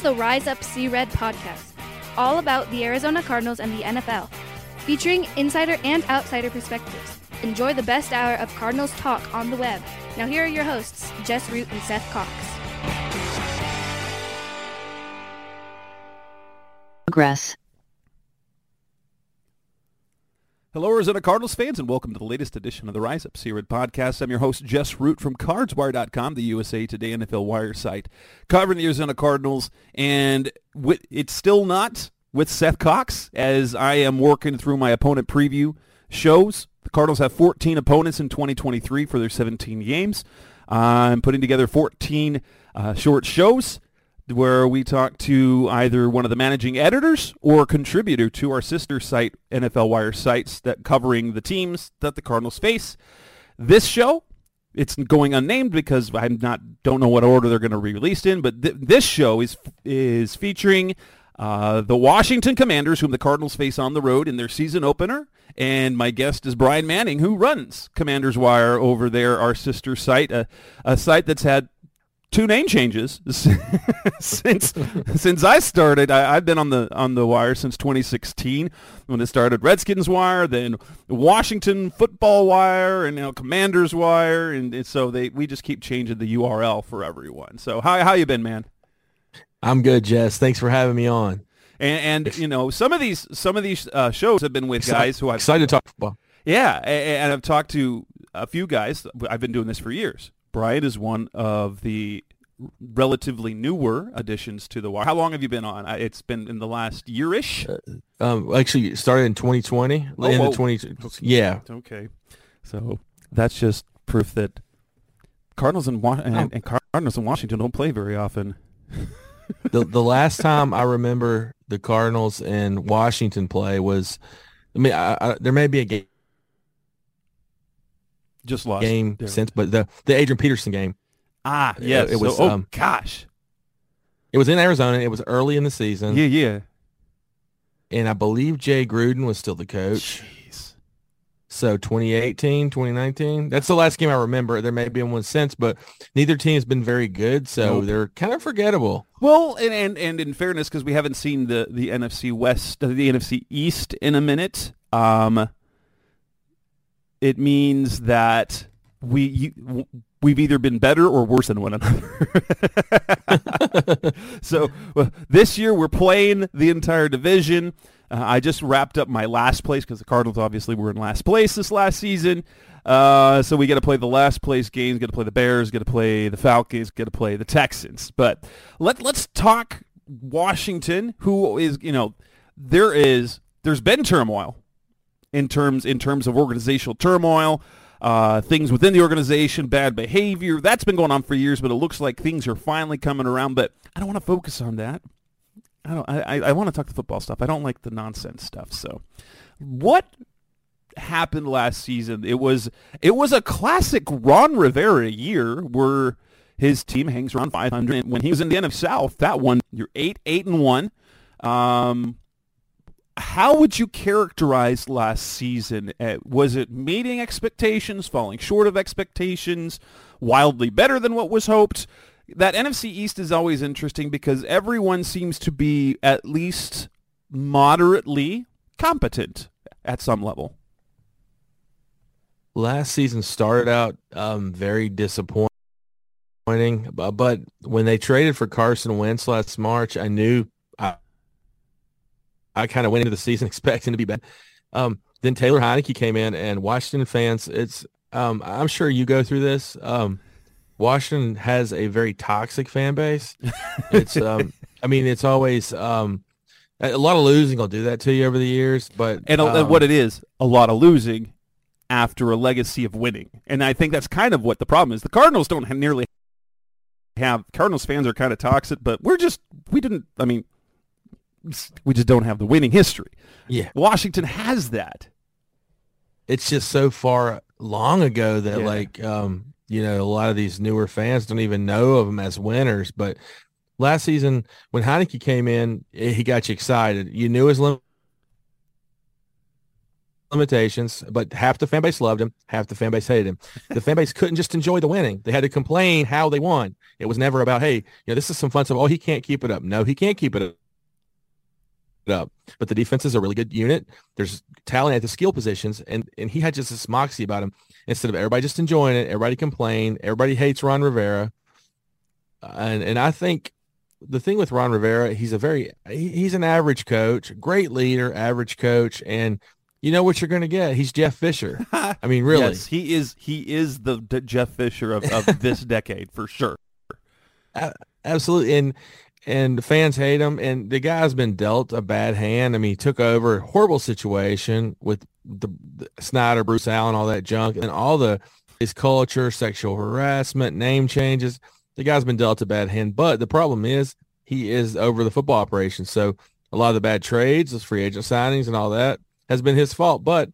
is the Rise Up Sea Red podcast, all about the Arizona Cardinals and the NFL, featuring insider and outsider perspectives. Enjoy the best hour of Cardinals talk on the web. Now, here are your hosts, Jess Root and Seth Cox. Progress. Hello, Arizona Cardinals fans, and welcome to the latest edition of the Rise Up Sea Red podcast. I'm your host, Jess Root from CardsWire.com, the USA Today NFL Wire site, covering the Arizona Cardinals. And it's still not with Seth Cox, as I am working through my opponent preview shows. The Cardinals have 14 opponents in 2023 for their 17 games. I'm putting together 14 uh, short shows where we talk to either one of the managing editors or contributor to our sister site, NFL Wire sites, that covering the teams that the Cardinals face. This show, it's going unnamed because I'm not don't know what order they're going to be released in, but th- this show is is featuring uh, the Washington Commanders, whom the Cardinals face on the road in their season opener. And my guest is Bryan Manning, who runs Commanders Wire over there, our sister site, a, a site that's had two name changes since since I started. I, have been on the on the wire since 2016 when it started. Redskins Wire, then Washington Football Wire, and now Commanders Wire, and, and, so they we just keep changing the URL for everyone. So how how you been, man? I'm good, Jess. Thanks for having me on. And, and you know some of these some of these uh, shows have been with guys who I've excited to talk football. Yeah, and I've talked to a few guys. I've been doing this for years Bryan is one of the relatively newer additions to the wire. How long have you been on? It's been in the last year-ish? Uh, um, actually, started in 2020. Oh, in the 20, okay. yeah. Okay. So that's just proof that Cardinals and, and, oh. and Cardinals in Washington don't play very often. the the last time I remember the Cardinals and Washington play was, I mean, I, I, there may be a game just lost game there. since, but the the Adrian Peterson game. Ah, yes. It, it was. So, oh um, gosh, it was in Arizona. It was early in the season. Yeah, yeah. And I believe Jay Gruden was still the coach. Jeez. So 2018, 2019. That's the last game I remember. There may be one since, but neither team has been very good, so nope. they're kind of forgettable. Well, and and, and in fairness, because we haven't seen the the NFC West, the NFC East in a minute. Um, it means that we you, we've either been better or worse than one another. so well, this year we're playing the entire division. Uh, I just wrapped up my last place because the Cardinals obviously were in last place this last season. Uh, so we got to play the last place games, got to play the Bears, got to play the Falcons, got to play the Texans. But let let's talk Washington, who is you know there is there's been turmoil in terms in terms of organizational turmoil, uh, things within the organization, bad behavior. That's been going on for years, but it looks like things are finally coming around. But I don't want to focus on that. I don't. I, I want to talk the football stuff. I don't like the nonsense stuff. So, what happened last season? It was it was a classic Ron Rivera year where his team hangs around 500. When he was in the NFC South, that one you're eight eight and one. Um, how would you characterize last season? Uh, was it meeting expectations, falling short of expectations, wildly better than what was hoped? That NFC East is always interesting because everyone seems to be at least moderately competent at some level. Last season started out um, very disappointing, but when they traded for Carson Wentz last March, I knew I kind of went into the season expecting to be bad. Um, then Taylor Heinicke came in, and Washington fans, it's um, I'm sure you go through this. Um, Washington has a very toxic fan base. It's um, I mean, it's always um, a lot of losing will do that to you over the years, but and, um, what it is, a lot of losing after a legacy of winning, and I think that's kind of what the problem is. The Cardinals don't nearly have Cardinals fans are kind of toxic, but we're just we didn't. I mean, we just don't have the winning history. Yeah. Washington has that. It's just so far long ago that yeah. like um you know a lot of these newer fans don't even know of them as winners but last season when Heinicke came in he got you excited you knew his limitations limitations, but half the fan base loved him, half the fan base hated him. The fan base couldn't just enjoy the winning; they had to complain how they won. It was never about, hey, you know, this is some fun stuff. Oh, he can't keep it up. No, he can't keep it up. Up but the defense is a really good unit. There's talent at the skill positions, and and he had just this moxie about him. Instead of everybody just enjoying it, everybody complain, everybody hates Ron Rivera, and and I think the thing with Ron Rivera, he's a very he's an average coach, great leader, average coach, and you know what you're going to get. He's Jeff Fisher. I mean, really, yes, he is. He is the, the Jeff Fisher of, of this decade for sure. absolutely, and and the fans hate him. And the guy's been dealt a bad hand. I mean, he took over a horrible situation with the, the Snyder, Bruce Allen, all that junk, and all the his culture, sexual harassment, name changes. The guy's been dealt a bad hand. But the problem is he is over the football operation. So a lot of the bad trades, those free agent signings, and all that has been his fault. But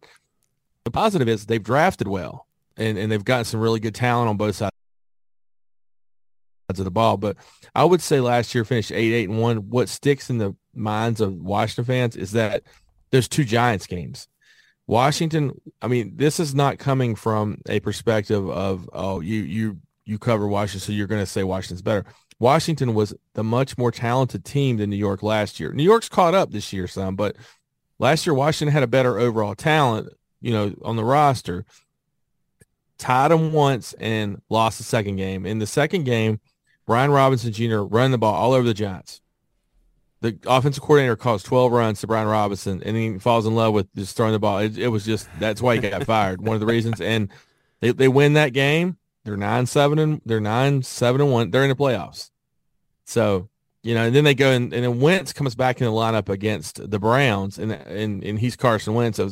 the positive is they've drafted well and, and they've gotten some really good talent on both sides of the ball. But I would say last year finished eight, eight, and one. What sticks in the minds of Washington fans is that there's two Giants games. Washington, I mean, this is not coming from a perspective of, oh, you you you cover Washington, so you're going to say Washington's better. Washington was the much more talented team than New York last year. New York's caught up this year some, but Last year, Washington had a better overall talent, you know, on the roster. Tied them once and lost the second game. In the second game, Brian Robinson Jr. running the ball all over the Giants. The offensive coordinator calls 12 runs to Brian Robinson, and he falls in love with just throwing the ball. It, it was just that's why he got fired. One of the reasons, and they, they win that game. They're nine seven and they're nine seven and one. They're in the playoffs. So you know, and then they go and, and then Wentz comes back in the lineup against the Browns, and and and he's Carson Wentz. So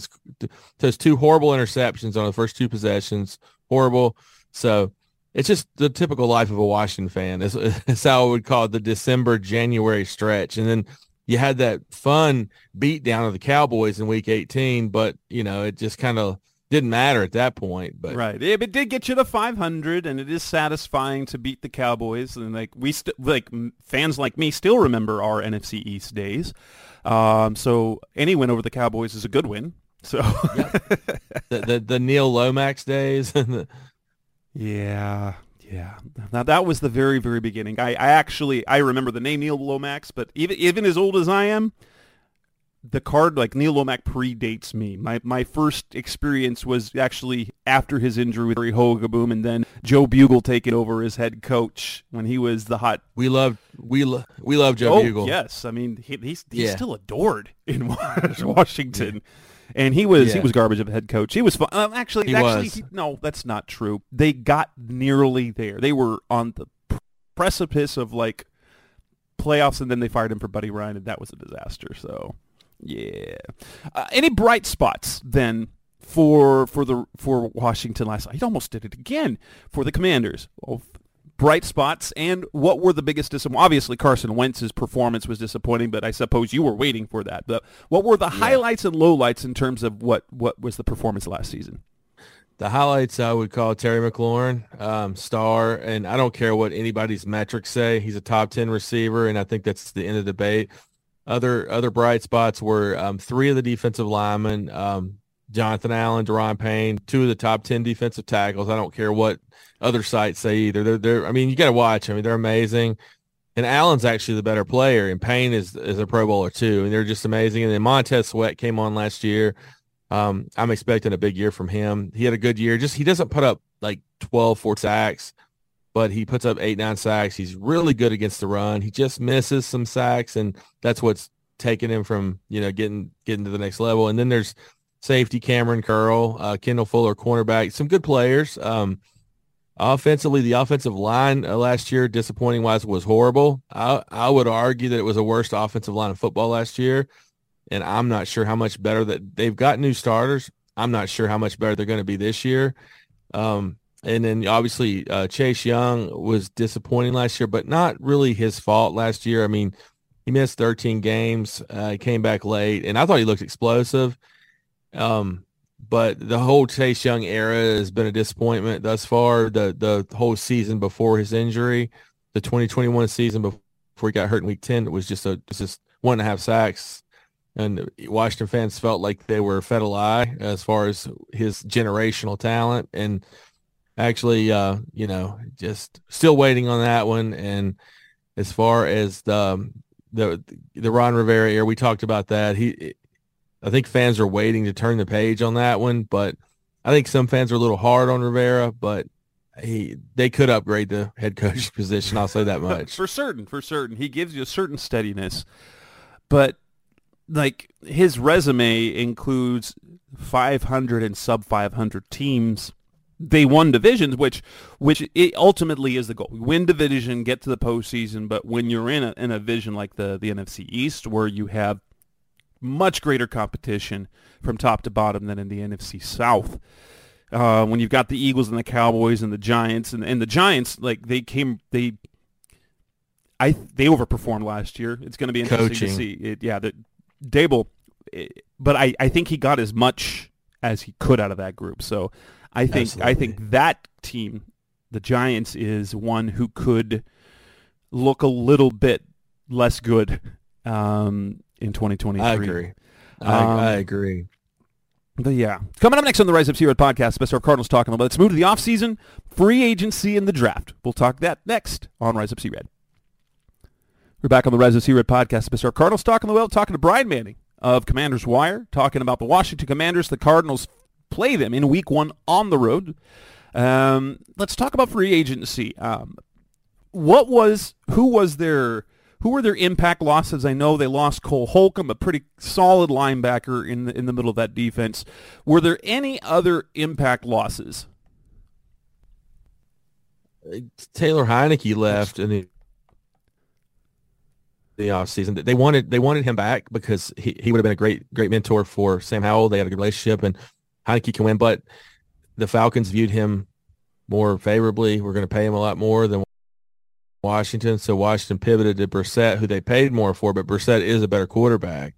those two horrible interceptions on the first two possessions, horrible. So it's just the typical life of a Washington fan. It's, it's how I would call it the December January stretch, and then you had that fun beat down of the Cowboys in Week 18, but you know it just kind of didn't matter at that point. But right, it, it did get you to 500, and it is satisfying to beat the Cowboys. And like we st- like fans like me still remember our NFC East days. Um, so any win over the Cowboys is a good win. So the, the, the Neil Lomax days. Yeah, yeah. Now that was the very very beginning. I, I actually I remember the name Neil Lomax, but even even as old as I am, the card like Neil Lomax predates me. My my first experience was actually after his injury with Gary Hogeboom, and then Joe Bugel taking over as head coach when he was the hot. We love we lo- we love Joe oh, Bugel. Yes, I mean he, he's he's yeah. still adored in Washington. Yeah. And he was yeah. he was garbage of a head coach. He was fun. Um, actually, he actually, he, no, that's not true. They got nearly there. They were on the precipice of like playoffs, and then they fired him for Buddy Ryan, and that was a disaster. So yeah. Uh, any bright spots then for for the for Washington last night? He almost did it again for the Commanders. Oh, bright spots and what were the biggest disappointments? Obviously, Carson Wentz's performance was disappointing, but I suppose you were waiting for that. But what were the yeah. highlights and lowlights in terms of what what was the performance last season? The highlights I would call Terry McLaurin, um, star, and I don't care what anybody's metrics say. He's a top 10 receiver, and I think that's the end of the debate. Other other bright spots were um, three of the defensive linemen, um, Jonathan Allen, Daron Payne, two of the top ten defensive tackles. I don't care what other sites say either. They're, they're I mean, you got to watch. I mean, they're amazing. And Allen's actually the better player, and Payne is is a Pro Bowler too, and they're just amazing. And then Montez Sweat came on last year. Um, I'm expecting a big year from him. He had a good year. Just he doesn't put up like 12, 4 sacks but he puts up eight, nine sacks. He's really good against the run. He just misses some sacks, and that's what's taking him from you know getting getting to the next level. And then there's safety Kamren Curl, uh, Kendall Fuller, cornerback, some good players. Um, offensively, the offensive line uh, last year, disappointing wise, was horrible. I I would argue that it was the worst offensive line of football last year, and I'm not sure how much better that they've got new starters. I'm not sure how much better they're going to be this year. Um, and then obviously uh, Chase Young was disappointing last year, but not really his fault last year. I mean, he missed 13 games. Uh, he came back late, and I thought he looked explosive. Um, but the whole Chase Young era has been a disappointment thus far. The the whole season before his injury, the 2021 season before he got hurt in Week 10, it was just a just one and a half sacks. and Washington fans felt like they were fed a lie as far as his generational talent. And actually, uh, you know, just still waiting on that one. And as far as the the the Ron Rivera era, we talked about that. He, I think fans are waiting to turn the page on that one, but I think some fans are a little hard on Rivera, but he they could upgrade the head coach position. I'll say that much for certain. For certain, he gives you a certain steadiness, but like his resume includes 500 and sub 500 teams. They won divisions, which which it ultimately is the goal. Win division, get to the postseason. But when you're in a in a division like the the NFC East, where you have much greater competition from top to bottom than in the NFC South, uh, when you've got the Eagles and the Cowboys and the Giants and, and the Giants, like they came, they, I they overperformed last year. It's going to be interesting Coaching. to see. It, yeah, the Daboll, eh, but I, I think he got as much as he could out of that group. So I think Absolutely. I think that team, the Giants, is one who could look a little bit less good um, in 2023. I agree. I, um, I agree. But yeah, coming up next on the Rise Up Sea Red podcast, Best Mr. Cardinals talking about. Let's move to the offseason, free agency, and the draft. We'll talk that next on Rise Up Sea Red. We're back on the Rise Up Sea Red podcast, Mr. Cardinals talking the well, talking to Bryan Manning of Commanders Wire, talking about the Washington Commanders. The Cardinals play them in Week One on the road. Um, let's talk about free agency. Um, what was who was their who were their impact losses? I know they lost Cole Holcomb, a pretty solid linebacker in the, in the middle of that defense. Were there any other impact losses? Uh, Taylor Heinicke left in the the off season. They wanted they wanted him back because he, he would have been a great great mentor for Sam Howell. They had a good relationship and Heinicke can win, but the Falcons viewed him more favorably. We're going to pay him a lot more than Washington. So Washington pivoted to Brissett, who they paid more for, but Brissett is a better quarterback.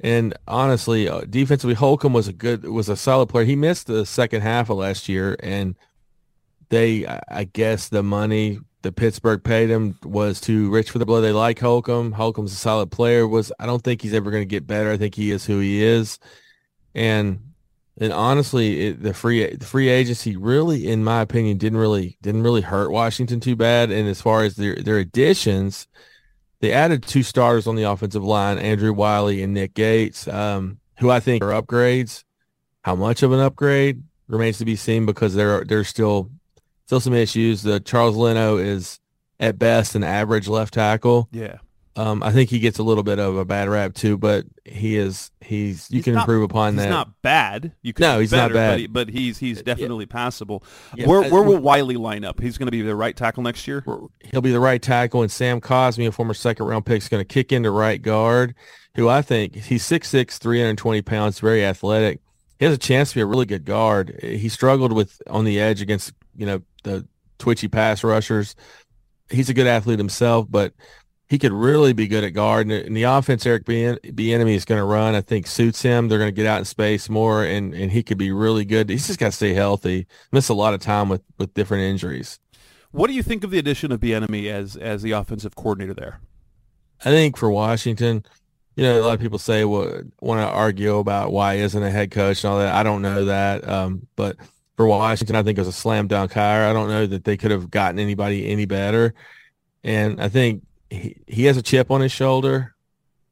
And honestly, uh, defensively, Holcomb was a good, was a solid player. He missed the second half of last year, and they, I guess, the money the Pittsburgh paid him was too rich for the blood. They like Holcomb. Holcomb's a solid player. Was I don't think he's ever going to get better. I think he is who he is, and and honestly, it, the free the free agency really, in my opinion, didn't really didn't really hurt Washington too bad. And as far as their their additions, they added two starters on the offensive line, Andrew Wylie and Nick Gates, um, who I think are upgrades. How much of an upgrade remains to be seen because there are there's still still some issues. The Charles Leno is at best an average left tackle. Yeah. Um, I think he gets a little bit of a bad rap too, but he is he's you he's can not, improve upon he's that. He's not bad. You can no, he's better, not bad, but, he, but he's he's definitely yeah. passable. Yeah. Where where will Wylie line up? He's going to be the right tackle next year. He'll be the right tackle, and Sam Cosmi, a former second round pick, is going to kick into right guard. Who I think he's 6'6", 320 pounds, very athletic. He has a chance to be a really good guard. He struggled with on the edge against you know the twitchy pass rushers. He's a good athlete himself, but he could really be good at guard. And the offense Eric Bieniemy is going to run, I think suits him. They're going to get out in space more, and and he could be really good. He's just got to stay healthy. Miss a lot of time with with different injuries. What do you think of the addition of Bieniemy as as the offensive coordinator there? I think for Washington, you know, a lot of people say well, want to argue about why isn't a head coach and all that. I don't know that, um, but for Washington, I think it was a slam dunk hire. I don't know that they could have gotten anybody any better. And I think he, he has a chip on his shoulder.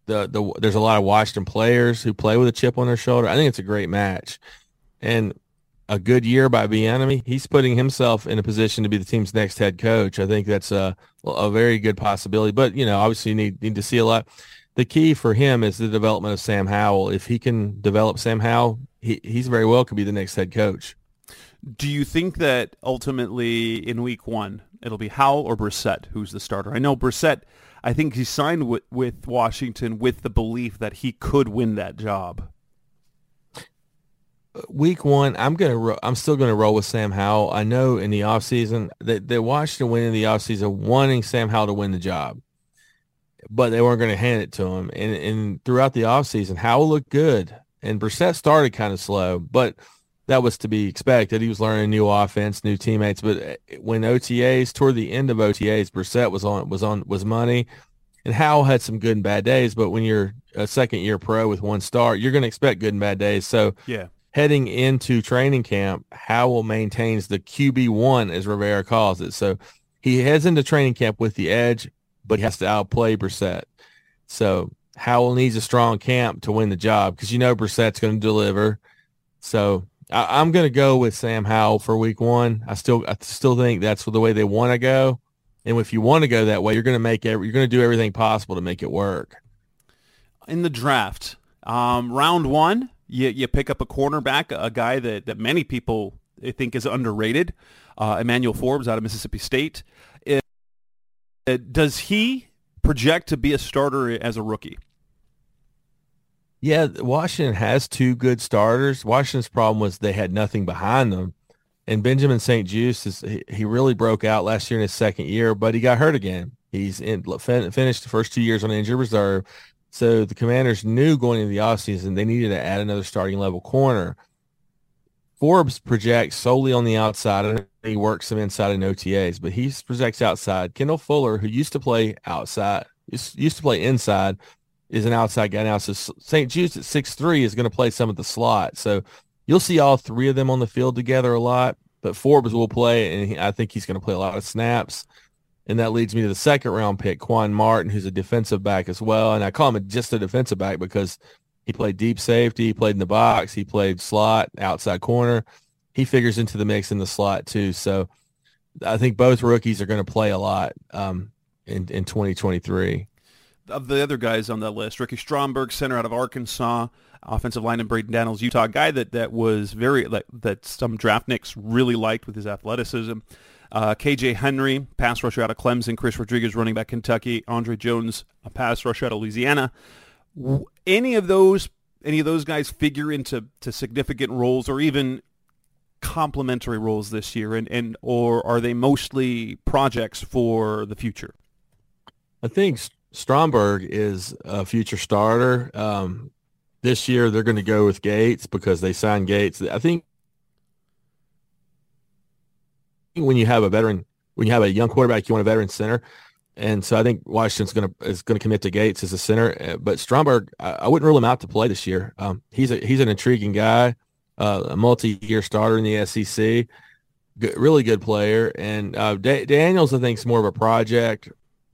The, the there's a lot of Washington players who play with a chip on their shoulder. I think it's a great match, and a good year by Bieniemy. He's putting himself in a position to be the team's next head coach. I think that's a a very good possibility. But you know, obviously, you need need to see a lot. The key for him is the development of Sam Howell. If he can develop Sam Howell, he he's very well could be the next head coach. Do you think that ultimately in week one it'll be Howell or Brissett who's the starter? I know Brissett. I think he signed with, with Washington with the belief that he could win that job. Uh, week one, I'm gonna I'm still gonna roll with Sam Howell. I know in the offseason that they Washington went in the offseason wanting Sam Howell to win the job, but they weren't going to hand it to him. And and throughout the offseason, Howell looked good, and Brissett started kind of slow, but that was to be expected. He was learning new offense, new teammates. But uh, when OTAs toward the end of OTAs, Brissett was on was on was money, and Howell had some good and bad days, but when you're a second year pro with one start, you're going to expect good and bad days. So yeah, heading into training camp, Howell maintains the QB one as Rivera calls it. So he heads into training camp with the edge, but he has to outplay Brissett. So Howell needs a strong camp to win the job because you know Brissett's going to deliver. So I, am going to go with Sam Howell for week one. I still I still think that's the way they want to go. And if you want to go that way, you're going to make every, you're going to do everything possible to make it work. In the draft, um, round one, you, you pick up a cornerback, a guy that, that many people think is underrated, uh, Emmanuel Forbes out of Mississippi State. It, it, does he project to be a starter as a rookie? Yeah, Washington has two good starters. Washington's problem was they had nothing behind them. And Benjamin St-Juste is he, he really broke out last year in his second year, but he got hurt again. He's in, fin, finished the first two years on injured reserve. So the Commanders knew going into the offseason they needed to add another starting level corner. Forbes projects solely on the outside and he works some inside in OTAs, but he projects outside. Kendall Fuller, who used to play outside, used to play inside, is an outside guy now. So St-Juste at six three is going to play some of the slot. So you'll see all three of them on the field together a lot. But Forbes will play, and he, I think he's going to play a lot of snaps. And that leads me to the second round pick, Quan Martin, who's a defensive back as well. And I call him just a defensive back because he played deep safety, he played in the box, he played slot, outside corner. He figures into the mix in the slot too. So I think both rookies are going to play a lot um, in in 2023 of the other guys on that list, Ricky Stromberg, center out of Arkansas, offensive lineman Braeden Daniels, Utah, guy that, that was very, like, that some draft nicks really liked with his athleticism. Uh, KJ Henry, pass rusher out of Clemson, Chris Rodriguez, running back Kentucky, Andre Jones, a pass rusher out of Louisiana. Any of those, any of those guys figure into to significant roles or even complementary roles this year, and, and or are they mostly projects for the future? I think Stromberg is a future starter. Um, this year they're going to go with Gates because they signed Gates. I think when you have a veteran, when you have a young quarterback, you want a veteran center. And so I think Washington's going to is going to commit to Gates as a center, uh, but Stromberg, I, I wouldn't rule him out to play this year. Um, he's a he's an intriguing guy, uh, a multi-year starter in the SEC, good, really good player. And uh, da- Daniels, I think, is more of a project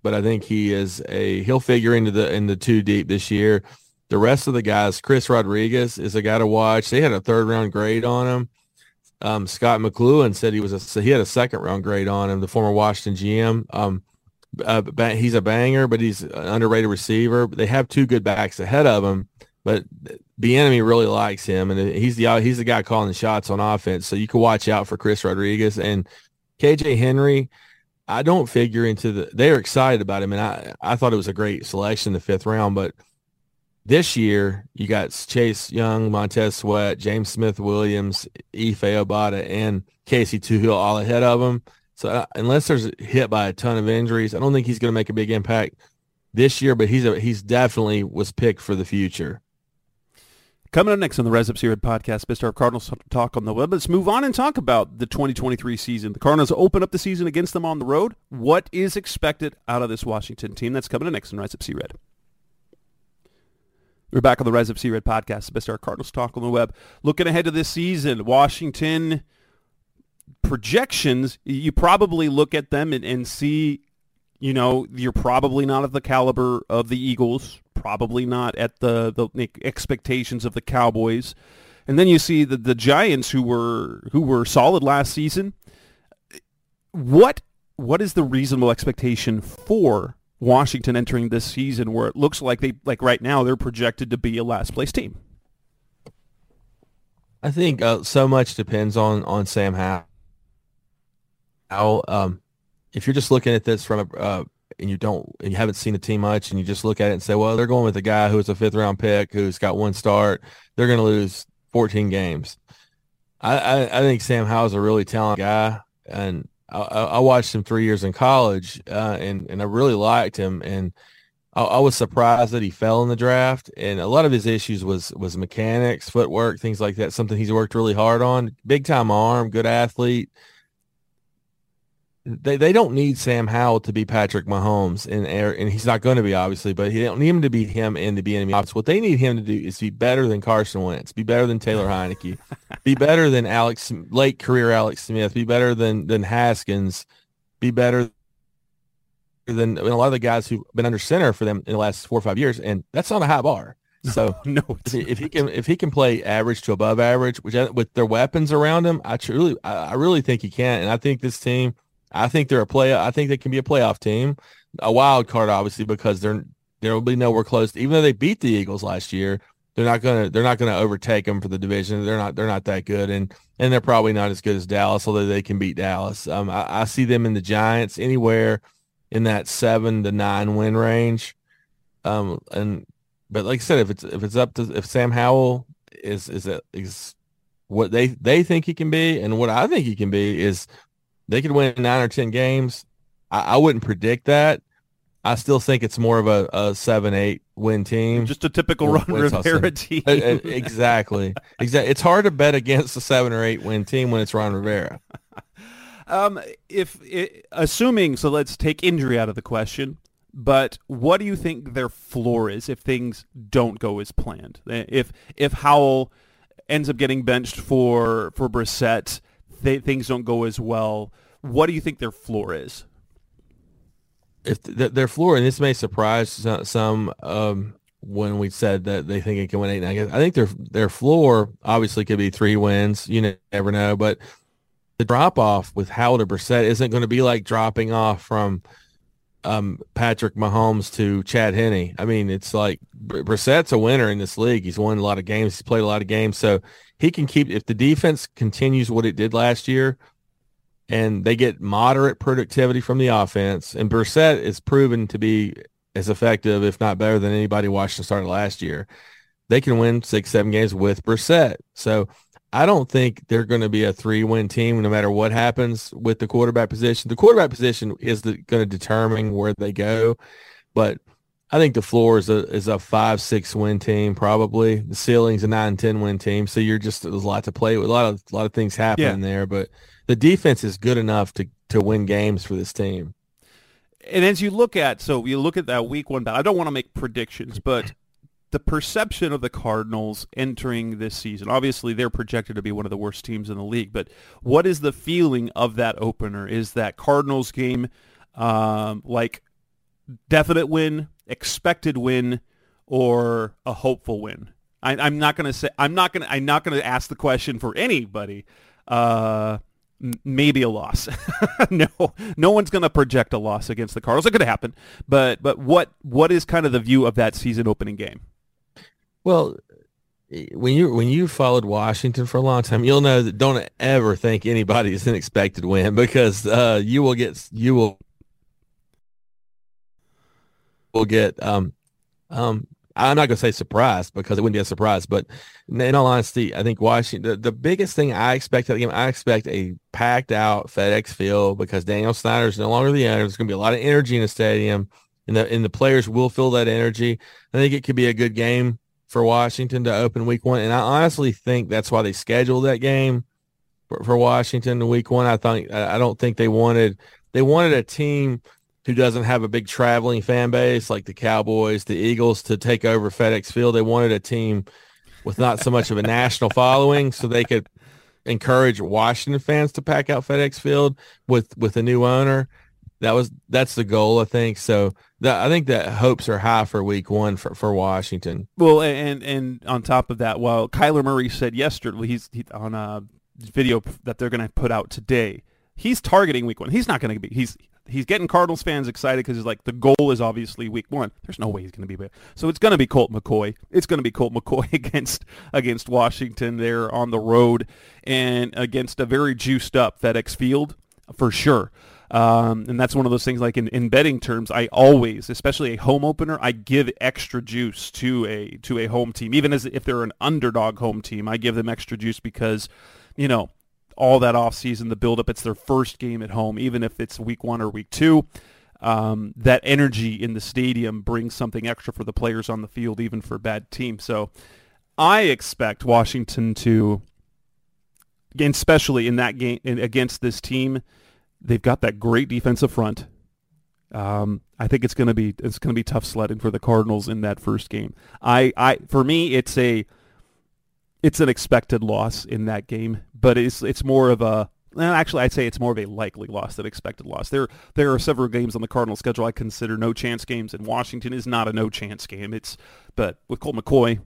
but I think he is a he'll figure into the in the two deep this year. The rest of the guys, Chris Rodriguez is a guy to watch. They had a third round grade on him. Um, Scott McCloughan said he was a he had a second round grade on him. The former Washington GM. Um, uh, he's a banger, but he's an underrated receiver. They have two good backs ahead of him, but Bieniemy really likes him, and he's the he's the guy calling the shots on offense. So you can watch out for Chris Rodriguez and KJ Henry. I don't figure into the. They're excited about him, and I I thought it was a great selection the fifth round. But this year, you got Chase Young, Montez Sweat, James Smith Williams, Efe Obada, and Casey Toohill all ahead of him. So uh, unless there's hit by a ton of injuries, I don't think he's going to make a big impact this year. But he's a, he's definitely was picked for the future. Coming up next on the Rise Up Sea Red podcast, Best Our Cardinals talk on the web. Let's move on and talk about the 2023 season. The Cardinals open up the season against them on the road. What is expected out of this Washington team? That's coming up next on Rise Up Sea Red. We're back on the Rise Up Sea Red podcast, Best Our Cardinals talk on the web. Looking ahead to this season, Washington projections, you probably look at them and, and see, you know, you're probably not of the caliber of the Eagles probably not at the, the expectations of the Cowboys. And then you see the, the Giants who were who were solid last season. What what is the reasonable expectation for Washington entering this season where it looks like they like right now they're projected to be a last place team? I think uh, so much depends on on Sam Howell. How um, if you're just looking at this from a uh, and you don't and you haven't seen the team much and you just look at it and say, well, they're going with a guy who's a fifth round pick who's got one start. They're going to lose 14 games. I, I, I think Sam Howell's a really talented guy, and I, I watched him three years in college, uh, and and I really liked him, and I, I, was surprised that he fell in the draft. And a lot of his issues was was mechanics, footwork, things like that. Something he's worked really hard on. Big time arm, good athlete they, they don't need Sam Howell to be Patrick Mahomes and and he's not going to be obviously, but he don't need him to be him and to be enemy opposite. What they need him to do is be better than Carson Wentz, be better than Taylor Heinicke, be better than Alex late career Alex Smith, be better than than Haskins, be better than a lot of the guys who've been under center for them in the last four or five years, and that's not a high bar. So no, if, if he can if he can play average to above average, which with their weapons around him, I truly I, I really think he can, and I think this team I think they're a play. I think they can be a playoff team, a wild card, obviously, because they're there will be nowhere close. Even though they beat the Eagles last year, they're not gonna they're not gonna overtake them for the division. They're not they're not that good, and and they're probably not as good as Dallas, although they can beat Dallas. Um, I, I see them in the Giants anywhere in that seven to nine win range. Um, and but like I said, if it's if it's up to if Sam Howell is is is what they they think he can be, and what I think he can be is they could win nine or ten games. I, I wouldn't predict that. I still think it's more of a, a seven, eight win team. Just a typical Ron Rivera team. exactly. Exactly. It's hard to bet against a seven or eight win team when it's Ron Rivera. um, if it, assuming, so let's take injury out of the question. But what do you think their floor is if things don't go as planned? If if Howell ends up getting benched for for Brissett, things don't go as well. What do you think their floor is? If th- their floor, and this may surprise some, um, when we said that they think it can win eight nine. I think their their floor obviously could be three wins. You never know, but the drop off with Howard Brissett isn't going to be like dropping off from um, Patrick Mahomes to Chad Henne. I mean, it's like Brissett's a winner in this league. He's won a lot of games. He's played a lot of games. So he can keep, if the defense continues what it did last year and they get moderate productivity from the offense, and Brissett is proven to be as effective, if not better than anybody Washington started last year, they can win six, seven games with Brissett. So I don't think they're going to be a three-win team no matter what happens with the quarterback position. The quarterback position is going to determine where they go, but I think the floor is a is a five six win team probably. The ceiling's a nine ten win team, so you're just there's a lot to play with. A lot of a lot of things happening yeah. there, but the defense is good enough to to win games for this team. And as you look at so you look at that week one battle, I don't want to make predictions, but the perception of the Cardinals entering this season. Obviously, they're projected to be one of the worst teams in the league, but what is the feeling of that opener? Is that Cardinals game um, like definite win, expected win, or a hopeful win? I, am not to say. I'm not going. to I'm not to ask the question for anybody. Uh, maybe a loss. no, no one's going to project a loss against the Cardinals. It could happen, but but what what is kind of the view of that season opening game? Well, when you when you followed Washington for a long time, you'll know that don't ever think anybody is an expected win because uh, you will get you will will get um um I'm not going to say surprised because it wouldn't be a surprise, but in all honesty, I think Washington, the, the biggest thing I expect of the game, I expect a packed out FedEx field because Daniel Snyder is no longer the owner. There's going to be a lot of energy in the stadium and the, and the players will feel that energy. I think it could be a good game for Washington to open week one. And I honestly think that's why they scheduled that game for, for Washington in week one. I think, I don't think they wanted, they wanted a team who doesn't have a big traveling fan base like the Cowboys, the Eagles to take over FedEx Field. They wanted a team with not so much of a national following so they could encourage Washington fans to pack out FedEx Field with with a new owner. That was that's the goal, I think. So I think that hopes are high for week one for, for Washington. Well, and and on top of that, while Kyler Murray said yesterday, he's he, on a video that they're going to put out today. He's targeting week one. He's not going to be. He's he's getting Cardinals fans excited because he's like the goal is obviously week one. There's no way he's going to be there. So it's going to be Colt McCoy. It's going to be Colt McCoy against against Washington. They're on the road and against a very juiced up FedEx Field for sure. Um, and that's one of those things like in, in betting terms, I always, especially a home opener, I give extra juice to a to a home team. Even as if they're an underdog home team, I give them extra juice because, you know, all that off season, the build up, it's their first game at home, even if it's week one or week two. Um, that energy in the stadium brings something extra for the players on the field, even for a bad team. So I expect Washington to, especially in that game against this team, they've got that great defensive front. Um, I think it's going to be it's going to be tough sledding for the Cardinals in that first game. I, I for me it's a it's an expected loss in that game, but it's it's more of a well, actually I'd say it's more of a likely loss than expected loss. There there are several games on the Cardinal schedule I consider no chance games, and Washington is not a no chance game. It's but with Colt McCoy,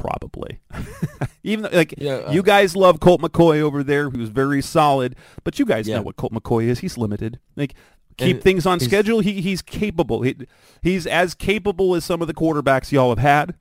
probably. Even though, like Yeah, uh, you guys love Colt McCoy over there, who's very solid, but you guys Yeah. know what Colt McCoy is. He's limited. Like keep And things on schedule. He he's capable. He, he's as capable as some of the quarterbacks y'all have had.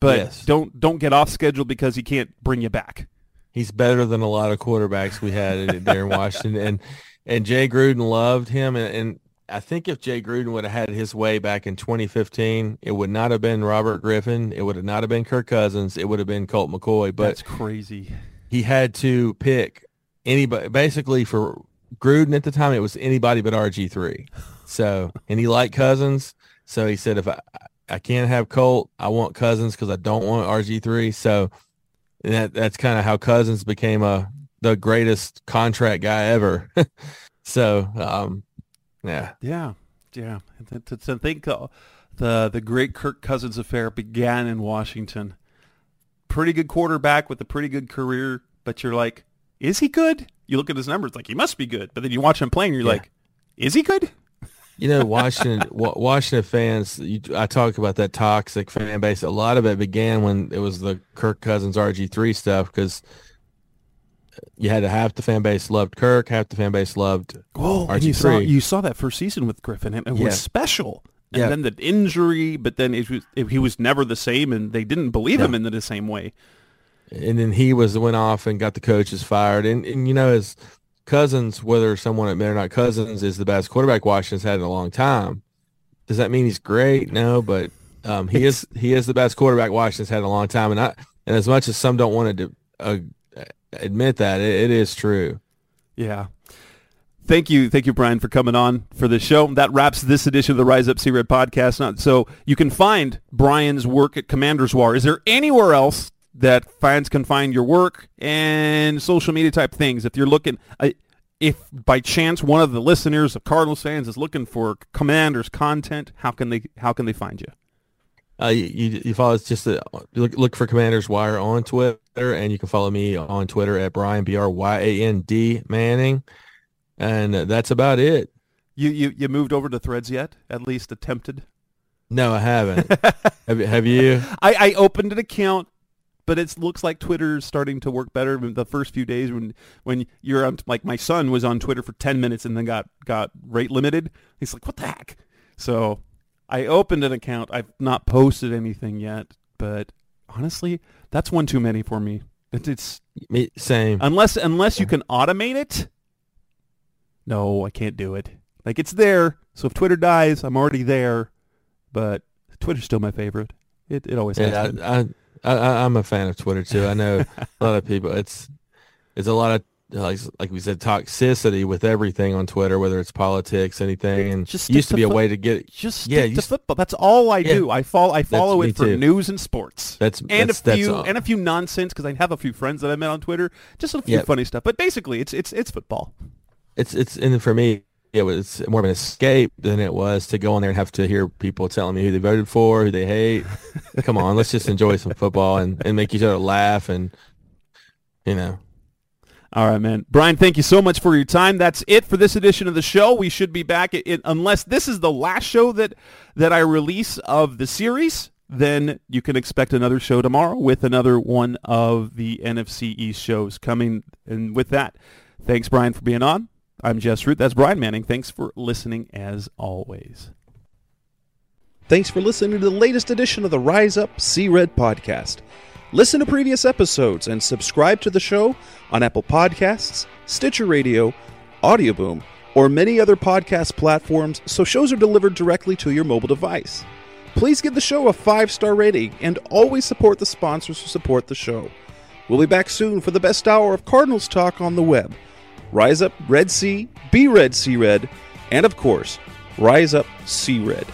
But Yes. don't don't get off schedule because he can't bring you back. He's better than a lot of quarterbacks we had there in Washington, and and Jay Gruden loved him, and, and I think if Jay Gruden would have had his way back in 2015, it would not have been Robert Griffin, it would have not have been Kirk Cousins, it would have been Colt McCoy, but That's crazy. he had to pick anybody. Basically, for Gruden at the time, it was anybody but RG three. So, and he liked Cousins, so he said, if I I can't have Colt, I want Cousins because I don't want RG three. So that that's kind of how Cousins became a the greatest contract guy ever. so, um, yeah, Yeah, yeah. To, to, think uh, the the great Kirk Cousins affair began in Washington. Pretty good quarterback with a pretty good career, but you're like, is he good? You look at his numbers, like he must be good. But then you watch him playing, you're Yeah. like, is he good? you know, Washington Washington fans. You, I talk about that toxic fan base. A lot of it began when it was the Kirk Cousins RG three stuff because you had half the fan base loved Kirk, half the fan base loved Whoa, and you saw you saw that first season with Griffin, and it Yeah. was special. And Yeah. then the injury, but then it was, it, he was never the same, and they didn't believe No. him in the same way. and then he was went off and got the coaches fired. And and you know his Cousins, whether someone admit or not, Cousins is the best quarterback Washington's had in a long time. Does that mean he's great? No, but um, he is he is the best quarterback Washington's had in a long time. And I and as much as some don't want to uh, admit that, it, it is true. Yeah. Thank you, thank you, Bryan, for coming on for the show. That wraps this edition of the Rise Up Sea Red podcast. So you can find Bryan's work at Commander's Wire. Is there anywhere else that fans can find your work and social media type things? If you're looking, if by chance one of the listeners of Cardinals fans is looking for Commander's content, how can they how can they find you? Uh, you, you, you follow us just uh, look, look for Commander's Wire on Twitter, and you can follow me on Twitter at Bryan B R Y A N D Manning, and that's about it. You you you moved over to Threads yet? At least attempted. No, I haven't. have, you- have you? I, I opened an account, but it looks like Twitter's starting to work better. The first few days when when you're on, like my son was on Twitter for ten minutes and then got got rate limited. He's like, what the heck? So I opened an account. I've not posted anything yet, but honestly, that's one too many for me. It, it's Me, same. unless unless you can automate it. No, I can't do it. Like it's there. So if Twitter dies, I'm already there. But Twitter's still my favorite. It it always has Yeah, been. I, I, I, I'm a fan of Twitter too. I know a lot of people. It's it's a lot of like like we said toxicity with everything on Twitter, whether it's politics, anything. And Just used stick to be to a way to get. Just Yeah, to football. That's all I Yeah. do. I follow I follow it for too. news and sports. That's and that's, a few all. and a few nonsense because I have a few friends that I met on Twitter. Just a few Yep. funny stuff. But basically, it's it's it's football. it's it's and for me it was more of an escape than it was to go on there and have to hear people telling me who they voted for, who they hate. Come on, let's just enjoy some football and, and make each other laugh and you know. All right, man. Bryan, thank you so much for your time. That's it for this edition of the show. We should be back it, unless this is the last show that that I release of the series. Then you can expect another show tomorrow with another one of the NFC East shows coming. And with that, thanks, Bryan, for being on. I'm Jess Root. That's Bryan Manning. Thanks for listening as always. Thanks for listening to the latest edition of the Rise Up Sea Red podcast. Listen to previous episodes and subscribe to the show on Apple Podcasts, Stitcher Radio, Audioboom, or many other podcast platforms so shows are delivered directly to your mobile device. Please give the show a five-star rating and always support the sponsors who support the show. We'll be back soon for the best hour of Cardinals talk on the web. Rise up Red Sea, be Red Sea Red, and of course, Rise up Sea Red.